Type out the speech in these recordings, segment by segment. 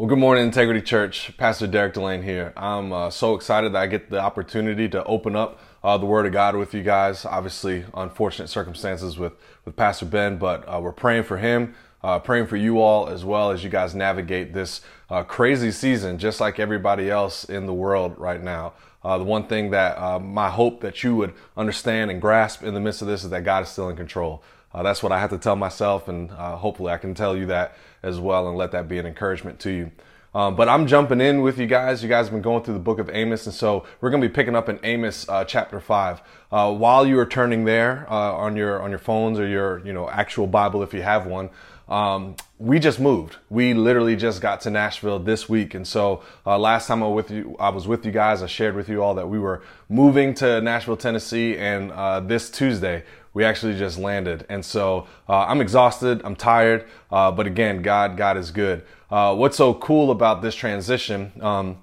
Well, good morning, Integrity Church. Pastor Derrick DeLain here. I'm uh, so excited that I get the opportunity to open up uh, the Word of God with you guys. Obviously, unfortunate circumstances with, with Pastor Ben, but uh, we're praying for him, uh, praying for you all as well as you guys navigate this uh, crazy season, just like everybody else in the world right now. Uh, the one thing that my hope that you would understand and grasp in the midst of this is that God is still in control. That's what I have to tell myself, and hopefully I can tell you that as well and let that be an encouragement to you. Um, but I'm jumping in with you guys. You guys have been going through the book of Amos, and so we're going to be picking up in Amos uh, chapter five. Uh, while you are turning there uh, on your on your phones or your you know actual Bible, if you have one, um, we just moved. We literally just got to Nashville this week, and so uh, last time I was with you, I was with you guys. I shared with you all that we were moving to Nashville, Tennessee, and uh, this Tuesday we actually just landed. And so uh, I'm exhausted, I'm tired, uh, but again, God, God is good. Uh, what's so cool about this transition? Um,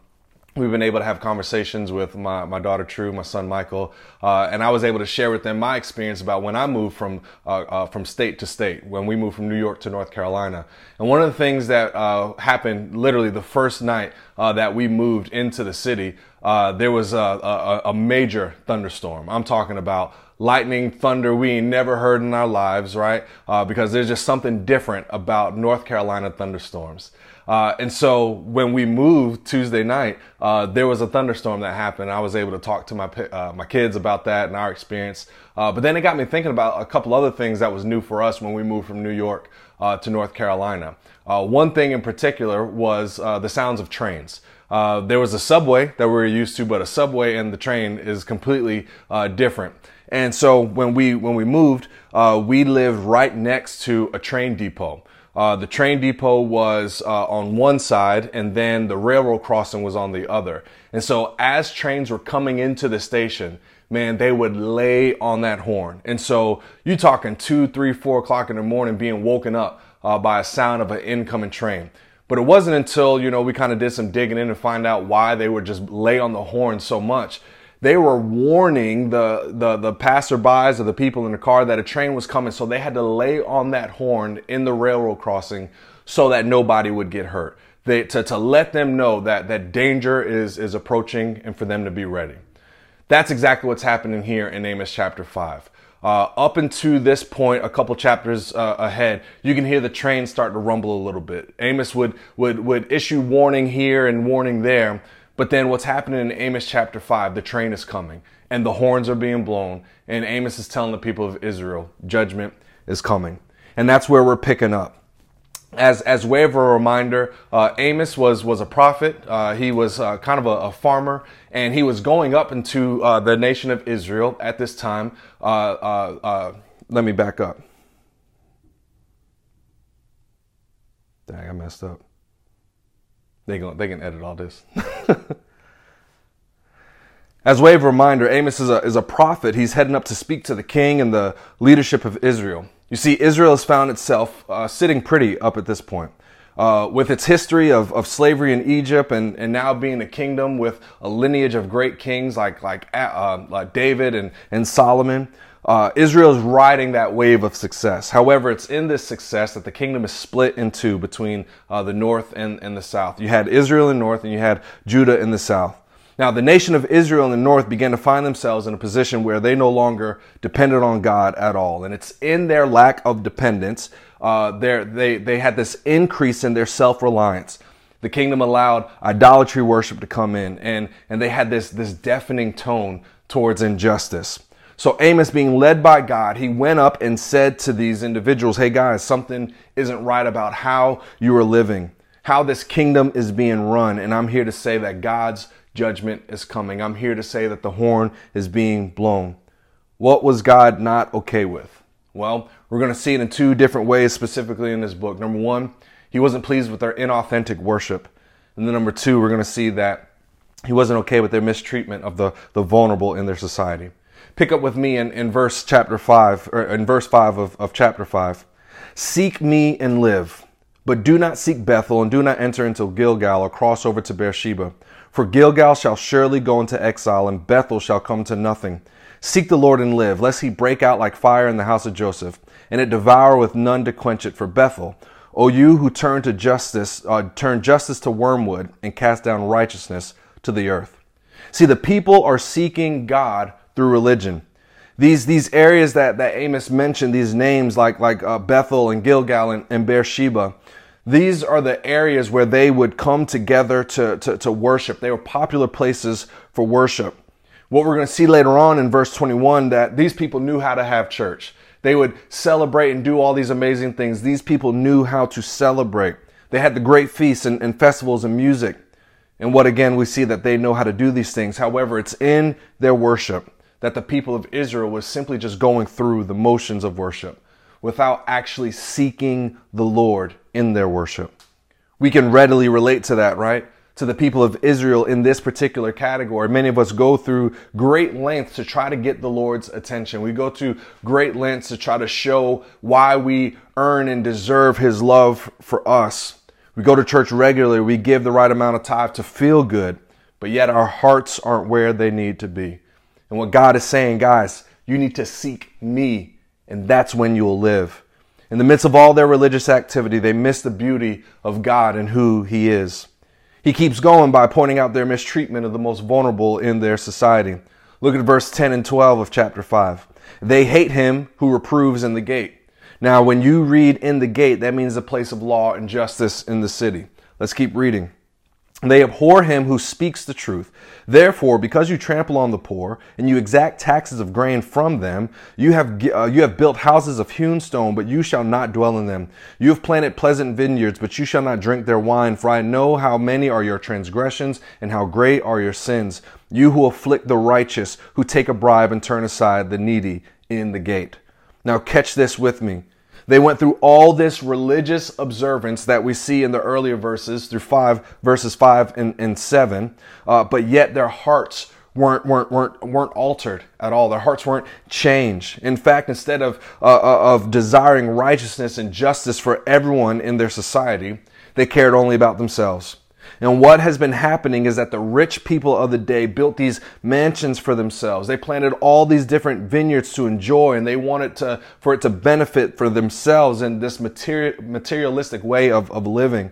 we've been able to have conversations with my, my daughter True, my son Michael, uh, and I was able to share with them my experience about when I moved from uh, uh, from state to state, when we moved from New York to North Carolina. And one of the things that uh, happened literally the first night uh, that we moved into the city, uh, there was a, a, a major thunderstorm. I'm talking about lightning, thunder we ain't never heard in our lives, right? Uh, because there's just something different about North Carolina thunderstorms. Uh, and so when we moved Tuesday night, uh, there was a thunderstorm that happened. I was able to talk to my uh, my kids about that and our experience. Uh, but then it got me thinking about a couple other things that was new for us when we moved from New York uh, to North Carolina. one thing in particular was the sounds of trains. Uh, there was a subway that we were used to, but a subway and the train is completely uh, different. And so when we when we moved, uh, we lived right next to a train depot. Uh, the train depot was uh, on one side, and then the railroad crossing was on the other. And so as trains were coming into the station, man, they would lay on that horn. And so you're talking two, three, four o'clock in the morning, being woken up uh, by a sound of an incoming train. But it wasn't until you know we kind of did some digging in to find out why they would just lay on the horn so much they were warning the, the, the passerbys or the people in the car that a train was coming. So they had to lay on that horn in the railroad crossing so that nobody would get hurt. They, to, to let them know that, that danger is, is approaching and for them to be ready. That's exactly what's happening here in Amos chapter 5. Uh, up into this point, a couple chapters uh, ahead, you can hear the train start to rumble a little bit. Amos would, would, would issue warning here and warning there, but then what's happening in Amos chapter 5, the train is coming and the horns are being blown. And Amos is telling the people of Israel, judgment is coming. And that's where we're picking up. As, as way of a reminder, uh, Amos was, was a prophet. Uh, he was uh, kind of a, a, farmer, and he was going up into uh, the nation of Israel at this time. Uh, uh, let me back up. Dang, I messed up. They can they can edit all this. As way of reminder, Amos is a, is a prophet. He's heading up to speak to the king and the leadership of Israel. You see, Israel has found itself uh, sitting pretty up at this point. Uh, with its history of, of slavery in Egypt and, and now being a kingdom with a lineage of great kings like, like, uh, like David and, and Solomon, uh, Israel is riding that wave of success. However, it's in this success that the kingdom is split in two between uh, the north and, and the south. You had Israel in the north and you had Judah in the south. Now, the nation of Israel in the north began to find themselves in a position where they no longer depended on God at all. And it's in their lack of dependence, uh, they, they had this increase in their self reliance. The kingdom allowed idolatry worship to come in, and, and they had this, this deafening tone towards injustice. So Amos, being led by God, he went up and said to these individuals, Hey guys, something isn't right about how you are living, how this kingdom is being run. And I'm here to say that God's judgment is coming. I'm here to say that the horn is being blown. What was God not okay with? Well, we're going to see it in two different ways, specifically in this book. Number one, he wasn't pleased with their inauthentic worship. And then number two, we're going to see that he wasn't okay with their mistreatment of the, the vulnerable in their society. Pick up with me in, in verse chapter 5, or in verse 5 of, of chapter 5. Seek me and live, but do not seek Bethel, and do not enter into Gilgal or cross over to Beersheba. For Gilgal shall surely go into exile, and Bethel shall come to nothing. Seek the Lord and live, lest he break out like fire in the house of Joseph, and it devour with none to quench it. For Bethel, O you who turn to justice, uh, turn justice to wormwood and cast down righteousness to the earth. See, the people are seeking God through religion. These, these areas that, that Amos mentioned, these names like, like uh, Bethel and Gilgal and, and Beersheba, these are the areas where they would come together to, to, to worship. They were popular places for worship. What we're going to see later on in verse 21 that these people knew how to have church. They would celebrate and do all these amazing things. These people knew how to celebrate. They had the great feasts and, and festivals and music. And what again we see that they know how to do these things. However, it's in their worship that the people of Israel was simply just going through the motions of worship without actually seeking the Lord in their worship. We can readily relate to that, right? To the people of Israel in this particular category. Many of us go through great lengths to try to get the Lord's attention. We go to great lengths to try to show why we earn and deserve His love for us. We go to church regularly. We give the right amount of time to feel good, but yet our hearts aren't where they need to be. And what God is saying, guys, you need to seek me, and that's when you'll live. In the midst of all their religious activity, they miss the beauty of God and who He is. He keeps going by pointing out their mistreatment of the most vulnerable in their society. Look at verse 10 and 12 of chapter 5. They hate him who reproves in the gate. Now, when you read in the gate, that means a place of law and justice in the city. Let's keep reading. They abhor him who speaks the truth. Therefore, because you trample on the poor and you exact taxes of grain from them, you have, uh, you have built houses of hewn stone, but you shall not dwell in them. You have planted pleasant vineyards, but you shall not drink their wine. For I know how many are your transgressions and how great are your sins. You who afflict the righteous, who take a bribe and turn aside the needy in the gate. Now catch this with me. They went through all this religious observance that we see in the earlier verses through five verses five and, and seven, uh, but yet their hearts weren't weren't weren't weren't altered at all. Their hearts weren't changed. In fact, instead of uh, uh of desiring righteousness and justice for everyone in their society, they cared only about themselves. And what has been happening is that the rich people of the day built these mansions for themselves. They planted all these different vineyards to enjoy and they wanted to, for it to benefit for themselves in this material, materialistic way of, of living.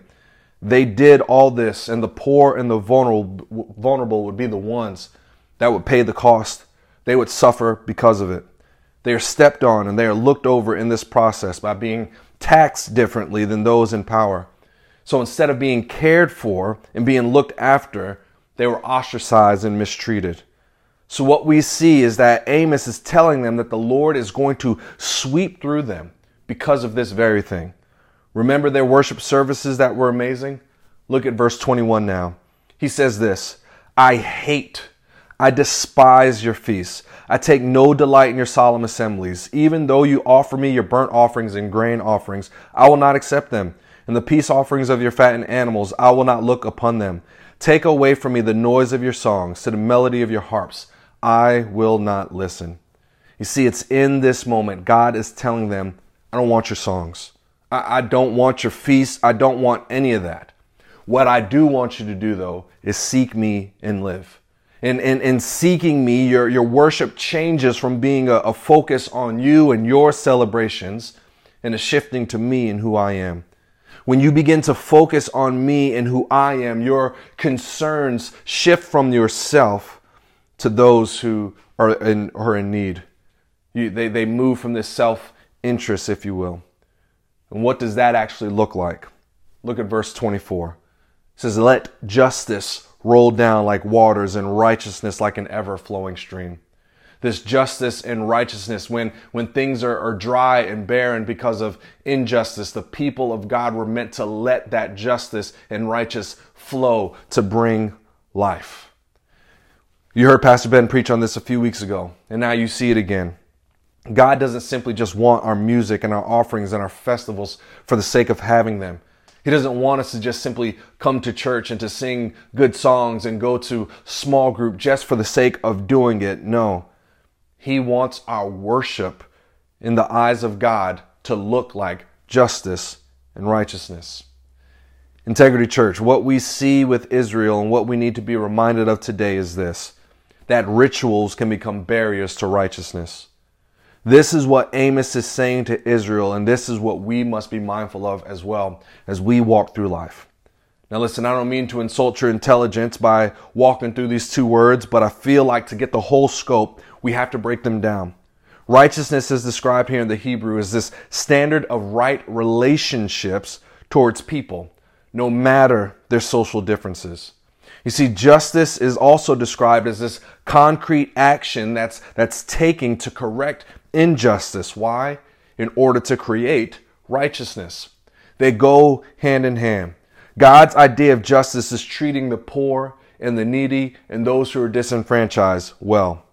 They did all this and the poor and the vulnerable, vulnerable would be the ones that would pay the cost. They would suffer because of it. They are stepped on and they are looked over in this process by being taxed differently than those in power. So instead of being cared for and being looked after, they were ostracized and mistreated. So what we see is that Amos is telling them that the Lord is going to sweep through them because of this very thing. Remember their worship services that were amazing? Look at verse 21 now. He says this I hate, I despise your feasts. I take no delight in your solemn assemblies. Even though you offer me your burnt offerings and grain offerings, I will not accept them and the peace offerings of your fattened animals, I will not look upon them. Take away from me the noise of your songs, to the melody of your harps. I will not listen. You see, it's in this moment God is telling them, I don't want your songs. I, I don't want your feasts. I don't want any of that. What I do want you to do, though, is seek me and live. In, in, in seeking me, your, your worship changes from being a, a focus on you and your celebrations and a shifting to me and who I am. When you begin to focus on me and who I am, your concerns shift from yourself to those who are in, are in need. You, they, they move from this self interest, if you will. And what does that actually look like? Look at verse 24. It says, Let justice roll down like waters and righteousness like an ever flowing stream this justice and righteousness when when things are, are dry and barren because of injustice the people of god were meant to let that justice and righteous flow to bring life you heard pastor ben preach on this a few weeks ago and now you see it again god doesn't simply just want our music and our offerings and our festivals for the sake of having them he doesn't want us to just simply come to church and to sing good songs and go to small group just for the sake of doing it. No. He wants our worship in the eyes of God to look like justice and righteousness. Integrity Church, what we see with Israel and what we need to be reminded of today is this that rituals can become barriers to righteousness. This is what Amos is saying to Israel, and this is what we must be mindful of as well as we walk through life. Now, listen, I don't mean to insult your intelligence by walking through these two words, but I feel like to get the whole scope, we have to break them down. Righteousness is described here in the Hebrew as this standard of right relationships towards people, no matter their social differences. You see, justice is also described as this concrete action that's, that's taking to correct injustice. Why? In order to create righteousness. They go hand in hand. God's idea of justice is treating the poor and the needy and those who are disenfranchised well.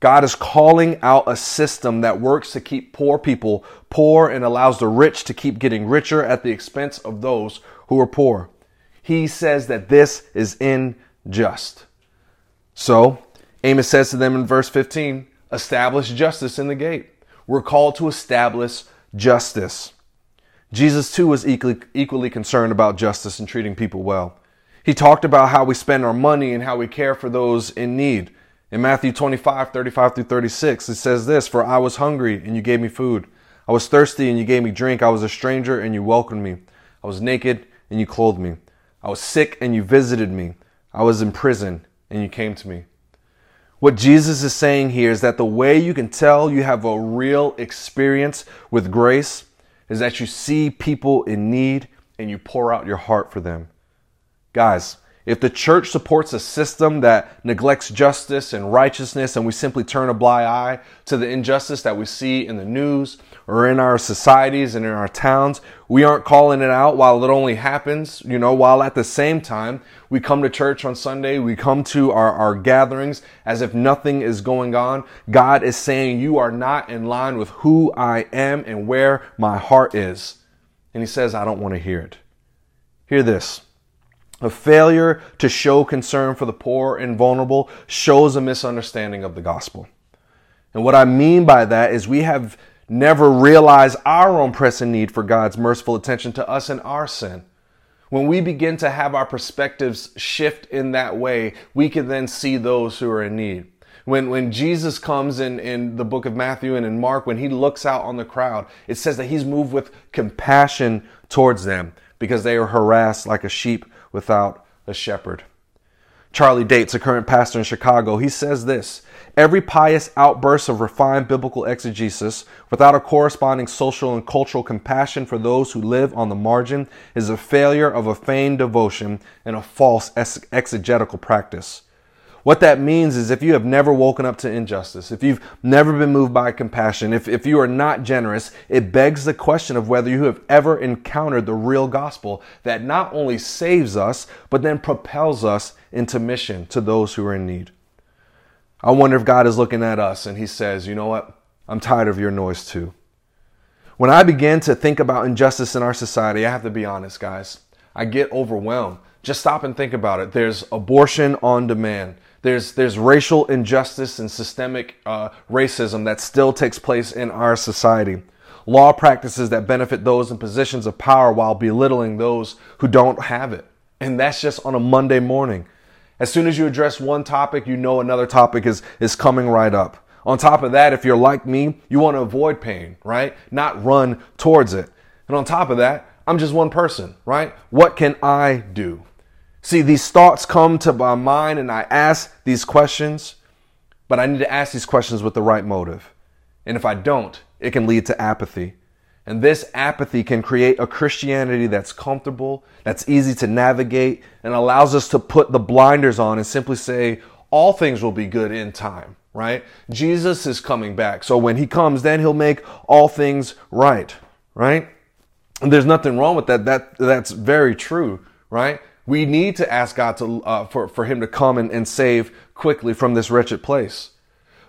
God is calling out a system that works to keep poor people poor and allows the rich to keep getting richer at the expense of those who are poor. He says that this is unjust. So, Amos says to them in verse 15, establish justice in the gate. We're called to establish justice. Jesus too was equally, equally concerned about justice and treating people well. He talked about how we spend our money and how we care for those in need. In Matthew 25, 35 through 36, it says this For I was hungry, and you gave me food. I was thirsty, and you gave me drink. I was a stranger, and you welcomed me. I was naked, and you clothed me. I was sick, and you visited me. I was in prison, and you came to me. What Jesus is saying here is that the way you can tell you have a real experience with grace is that you see people in need and you pour out your heart for them. Guys, if the church supports a system that neglects justice and righteousness and we simply turn a blind eye to the injustice that we see in the news or in our societies and in our towns, we aren't calling it out while it only happens, you know, while at the same time we come to church on Sunday, we come to our, our gatherings as if nothing is going on. God is saying, You are not in line with who I am and where my heart is. And He says, I don't want to hear it. Hear this. A failure to show concern for the poor and vulnerable shows a misunderstanding of the gospel. And what I mean by that is we have never realized our own pressing need for God's merciful attention to us and our sin. When we begin to have our perspectives shift in that way, we can then see those who are in need. When, when Jesus comes in, in the book of Matthew and in Mark, when he looks out on the crowd, it says that he's moved with compassion towards them because they are harassed like a sheep without a shepherd. Charlie Dates, a current pastor in Chicago, he says this Every pious outburst of refined biblical exegesis without a corresponding social and cultural compassion for those who live on the margin is a failure of a feigned devotion and a false exegetical practice. What that means is if you have never woken up to injustice, if you've never been moved by compassion, if, if you are not generous, it begs the question of whether you have ever encountered the real gospel that not only saves us, but then propels us into mission to those who are in need. I wonder if God is looking at us and He says, you know what? I'm tired of your noise too. When I begin to think about injustice in our society, I have to be honest, guys. I get overwhelmed. Just stop and think about it. There's abortion on demand. There's, there's racial injustice and systemic uh, racism that still takes place in our society. Law practices that benefit those in positions of power while belittling those who don't have it. And that's just on a Monday morning. As soon as you address one topic, you know another topic is, is coming right up. On top of that, if you're like me, you want to avoid pain, right? Not run towards it. And on top of that, I'm just one person, right? What can I do? See, these thoughts come to my mind and I ask these questions, but I need to ask these questions with the right motive. And if I don't, it can lead to apathy. And this apathy can create a Christianity that's comfortable, that's easy to navigate, and allows us to put the blinders on and simply say, all things will be good in time, right? Jesus is coming back. So when he comes, then he'll make all things right, right? And there's nothing wrong with that. That, that's very true, right? We need to ask God to, uh, for, for Him to come and, and save quickly from this wretched place.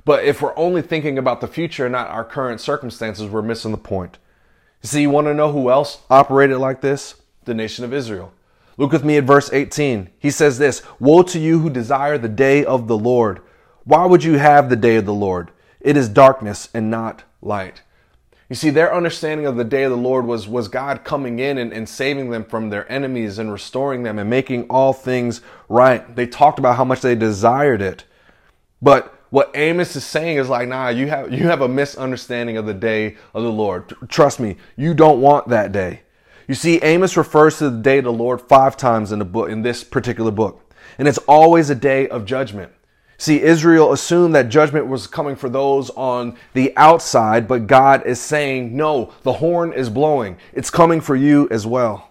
But if we're only thinking about the future and not our current circumstances, we're missing the point. You see, you want to know who else operated like this? The nation of Israel. Look with me at verse 18. He says this Woe to you who desire the day of the Lord. Why would you have the day of the Lord? It is darkness and not light. You see, their understanding of the day of the Lord was, was God coming in and, and saving them from their enemies and restoring them and making all things right. They talked about how much they desired it. But what Amos is saying is like, nah, you have you have a misunderstanding of the day of the Lord. Trust me, you don't want that day. You see, Amos refers to the day of the Lord five times in the book in this particular book, and it's always a day of judgment. See, Israel assumed that judgment was coming for those on the outside, but God is saying, no, the horn is blowing. It's coming for you as well.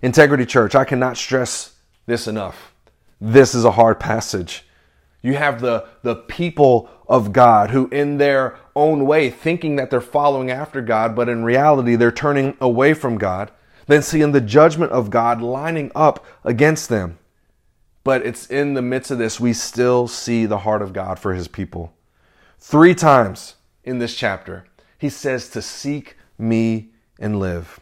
Integrity Church, I cannot stress this enough. This is a hard passage. You have the, the people of God who, in their own way, thinking that they're following after God, but in reality, they're turning away from God, then seeing the judgment of God lining up against them. But it's in the midst of this, we still see the heart of God for his people. Three times in this chapter, he says to seek me and live.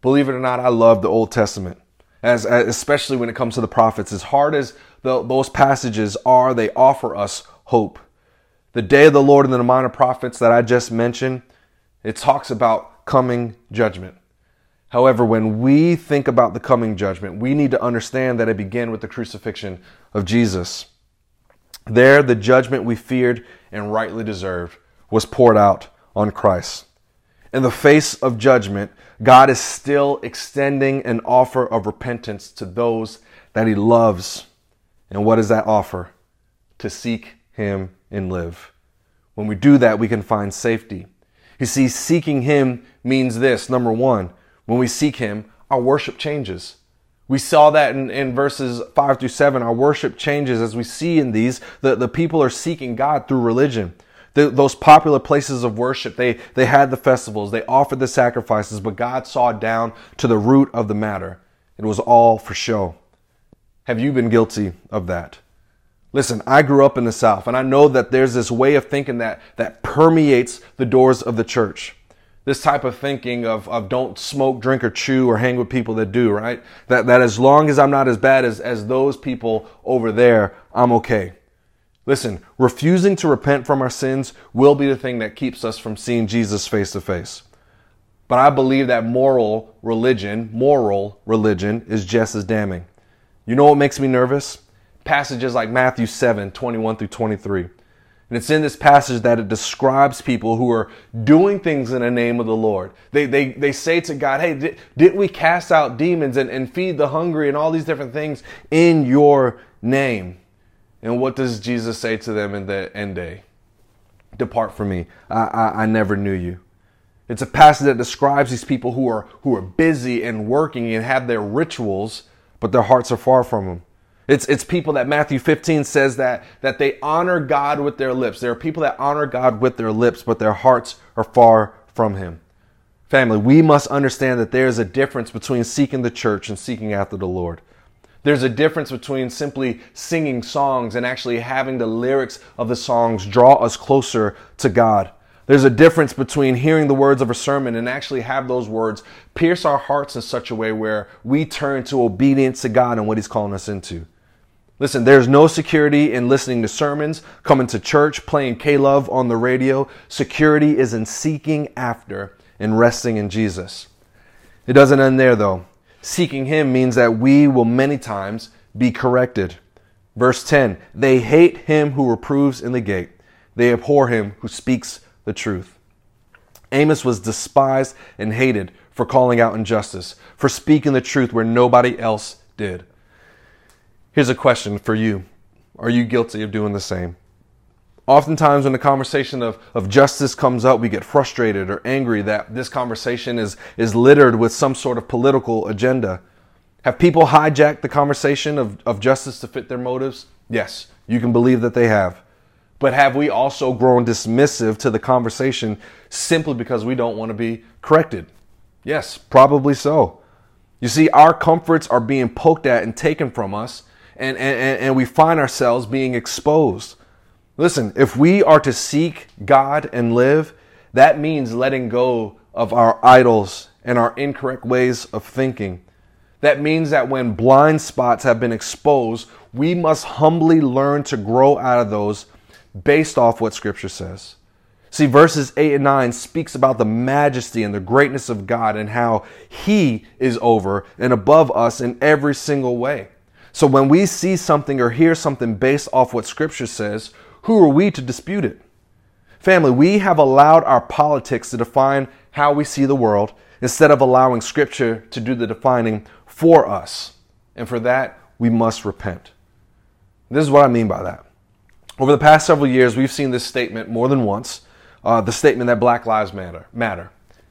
Believe it or not, I love the Old Testament, as, especially when it comes to the prophets. As hard as the, those passages are, they offer us hope. The day of the Lord and the minor prophets that I just mentioned, it talks about coming judgment. However, when we think about the coming judgment, we need to understand that it began with the crucifixion of Jesus. There, the judgment we feared and rightly deserved was poured out on Christ. In the face of judgment, God is still extending an offer of repentance to those that He loves. And what is that offer? To seek Him and live. When we do that, we can find safety. You see, seeking Him means this number one, when we seek Him, our worship changes. We saw that in, in verses 5 through 7. Our worship changes as we see in these. The, the people are seeking God through religion. The, those popular places of worship, they, they had the festivals, they offered the sacrifices, but God saw down to the root of the matter. It was all for show. Have you been guilty of that? Listen, I grew up in the South, and I know that there's this way of thinking that, that permeates the doors of the church. This type of thinking of, of don't smoke, drink, or chew, or hang with people that do, right? That, that as long as I'm not as bad as, as those people over there, I'm okay. Listen, refusing to repent from our sins will be the thing that keeps us from seeing Jesus face to face. But I believe that moral religion, moral religion, is just as damning. You know what makes me nervous? Passages like Matthew 7 21 through 23. And it's in this passage that it describes people who are doing things in the name of the Lord. They, they, they say to God, Hey, did, didn't we cast out demons and, and feed the hungry and all these different things in your name? And what does Jesus say to them in the end day? Depart from me. I, I, I never knew you. It's a passage that describes these people who are, who are busy and working and have their rituals but their hearts are far from him. It's, it's people that Matthew 15 says that, that they honor God with their lips. There are people that honor God with their lips, but their hearts are far from him. Family, we must understand that there's a difference between seeking the church and seeking after the Lord. There's a difference between simply singing songs and actually having the lyrics of the songs draw us closer to God. There's a difference between hearing the words of a sermon and actually have those words pierce our hearts in such a way where we turn to obedience to God and what He's calling us into. Listen, there's no security in listening to sermons, coming to church, playing K Love on the radio. Security is in seeking after and resting in Jesus. It doesn't end there though. Seeking Him means that we will many times be corrected. Verse 10 They hate him who reproves in the gate, they abhor him who speaks the truth. Amos was despised and hated for calling out injustice, for speaking the truth where nobody else did. Here's a question for you Are you guilty of doing the same? Oftentimes, when the conversation of, of justice comes up, we get frustrated or angry that this conversation is, is littered with some sort of political agenda. Have people hijacked the conversation of, of justice to fit their motives? Yes, you can believe that they have. But have we also grown dismissive to the conversation simply because we don't want to be corrected? Yes, probably so. You see, our comforts are being poked at and taken from us, and, and, and we find ourselves being exposed. Listen, if we are to seek God and live, that means letting go of our idols and our incorrect ways of thinking. That means that when blind spots have been exposed, we must humbly learn to grow out of those based off what Scripture says. See, verses 8 and 9 speaks about the majesty and the greatness of God and how He is over and above us in every single way. So when we see something or hear something based off what Scripture says, who are we to dispute it? Family, we have allowed our politics to define how we see the world instead of allowing Scripture to do the defining for us. And for that, we must repent. This is what I mean by that. Over the past several years, we've seen this statement more than once uh, the statement that Black Lives Matter. matter.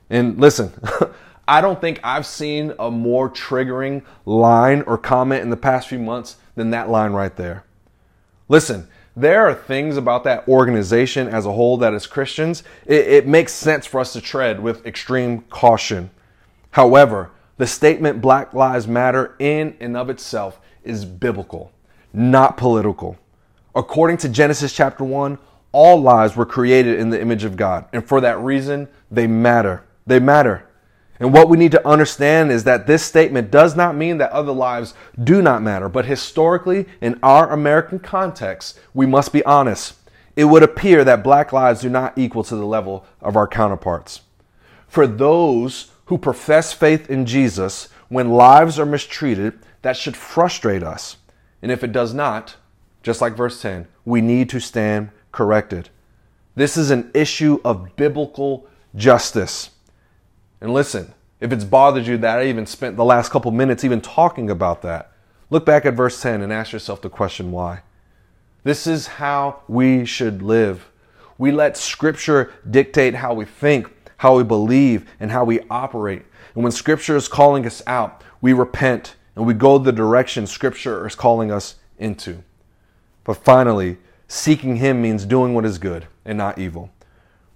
And listen, I don't think I've seen a more triggering line or comment in the past few months than that line right there. Listen, there are things about that organization as a whole that as Christians, it, it, makes sense for us to tread with extreme caution. However, the statement Black Lives Matter in and of itself is biblical, not political. According to Genesis chapter 1, all lives were created in the image of God, and for that reason, they matter. They matter. And what we need to understand is that this statement does not mean that other lives do not matter, but historically, in our American context, we must be honest. It would appear that black lives do not equal to the level of our counterparts. For those who profess faith in Jesus, when lives are mistreated, that should frustrate us. And if it does not, just like verse 10, we need to stand corrected. This is an issue of biblical justice. And listen, if it's bothered you that I even spent the last couple minutes even talking about that, look back at verse 10 and ask yourself the question why. This is how we should live. We let Scripture dictate how we think, how we believe, and how we operate. And when Scripture is calling us out, we repent and we go the direction Scripture is calling us into. But finally, seeking Him means doing what is good and not evil.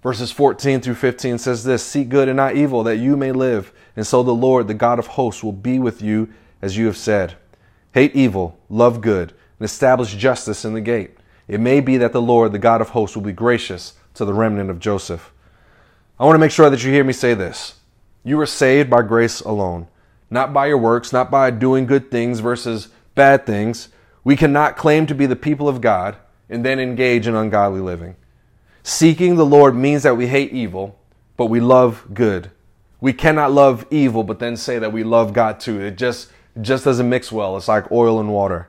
Verses 14 through 15 says this Seek good and not evil, that you may live. And so the Lord, the God of hosts, will be with you as you have said. Hate evil, love good, and establish justice in the gate. It may be that the Lord, the God of hosts, will be gracious to the remnant of Joseph. I want to make sure that you hear me say this. You are saved by grace alone, not by your works, not by doing good things versus bad things. We cannot claim to be the people of God and then engage in ungodly living. Seeking the Lord means that we hate evil, but we love good. We cannot love evil, but then say that we love God too. It just, just doesn't mix well. It's like oil and water.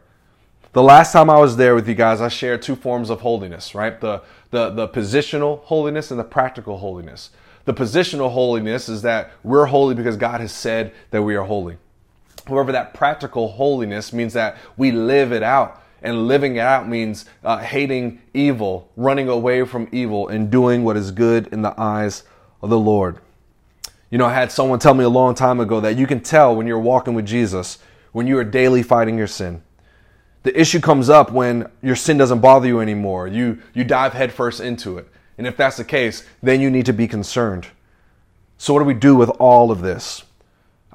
The last time I was there with you guys, I shared two forms of holiness, right? The, the, the positional holiness and the practical holiness. The positional holiness is that we're holy because God has said that we are holy. However, that practical holiness means that we live it out and living it out means uh, hating evil, running away from evil, and doing what is good in the eyes of the Lord. You know, I had someone tell me a long time ago that you can tell when you're walking with Jesus, when you are daily fighting your sin. The issue comes up when your sin doesn't bother you anymore. You, you dive headfirst into it. And if that's the case, then you need to be concerned. So, what do we do with all of this?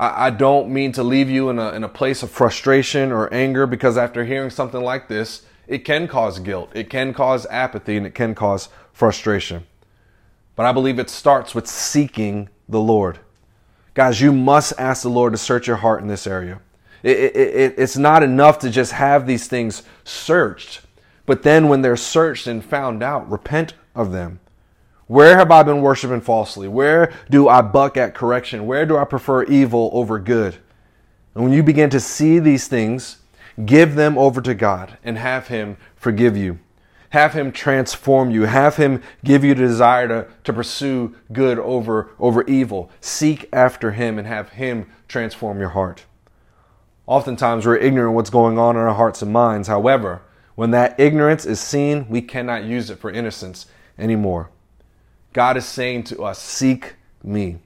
I, don't mean to leave you in a, in a place of frustration or anger because after hearing something like this, it can cause guilt, it can cause apathy, and it can cause frustration. But I believe it starts with seeking the Lord. Guys, you must ask the Lord to search your heart in this area. It, it, it, it's not enough to just have these things searched, but then when they're searched and found out, repent of them. Where have I been worshiping falsely? Where do I buck at correction? Where do I prefer evil over good? And when you begin to see these things, give them over to God and have Him forgive you. Have Him transform you. Have Him give you the desire to, to pursue good over, over evil. Seek after Him and have Him transform your heart. Oftentimes, we're ignorant what's going on in our hearts and minds. However, when that ignorance is seen, we cannot use it for innocence anymore. God is saying to us, Seek me.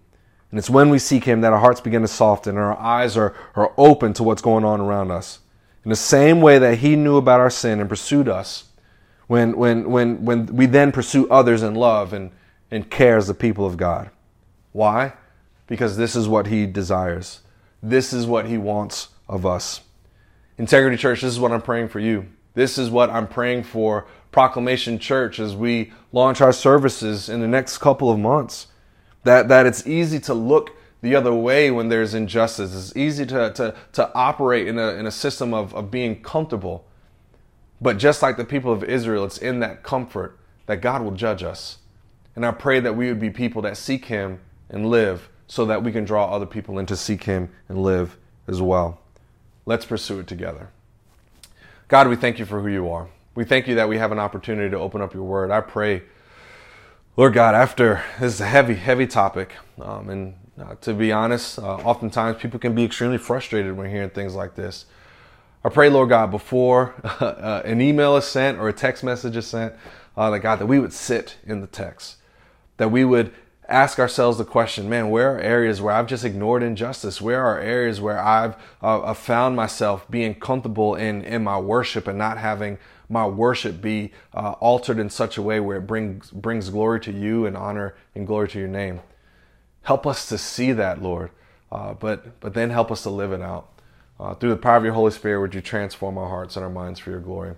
And it's when we seek Him that our hearts begin to soften and our eyes are, are open to what's going on around us. In the same way that He knew about our sin and pursued us, when, when, when, when we then pursue others in love and, and care as the people of God. Why? Because this is what He desires. This is what He wants of us. Integrity Church, this is what I'm praying for you. This is what I'm praying for Proclamation Church as we launch our services in the next couple of months. That, that it's easy to look the other way when there's injustice. It's easy to, to, to operate in a, in a system of, of being comfortable. But just like the people of Israel, it's in that comfort that God will judge us. And I pray that we would be people that seek Him and live so that we can draw other people in to seek Him and live as well. Let's pursue it together. God, we thank you for who you are. We thank you that we have an opportunity to open up your word. I pray, Lord God, after this is a heavy, heavy topic, um, and uh, to be honest, uh, oftentimes people can be extremely frustrated when hearing things like this. I pray, Lord God, before uh, an email is sent or a text message is sent, uh, that God, that we would sit in the text, that we would ask ourselves the question, man, where are areas where I've just ignored injustice? Where are areas where I've, uh, found myself being comfortable in, in my worship and not having my worship be uh, altered in such a way where it brings, brings glory to you and honor and glory to your name? Help us to see that, Lord, uh, but, but then help us to live it out. Uh, through the power of your Holy Spirit, would you transform our hearts and our minds for your glory?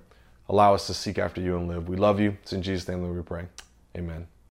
Allow us to seek after you and live. We love you. It's in Jesus' name that we pray. Amen.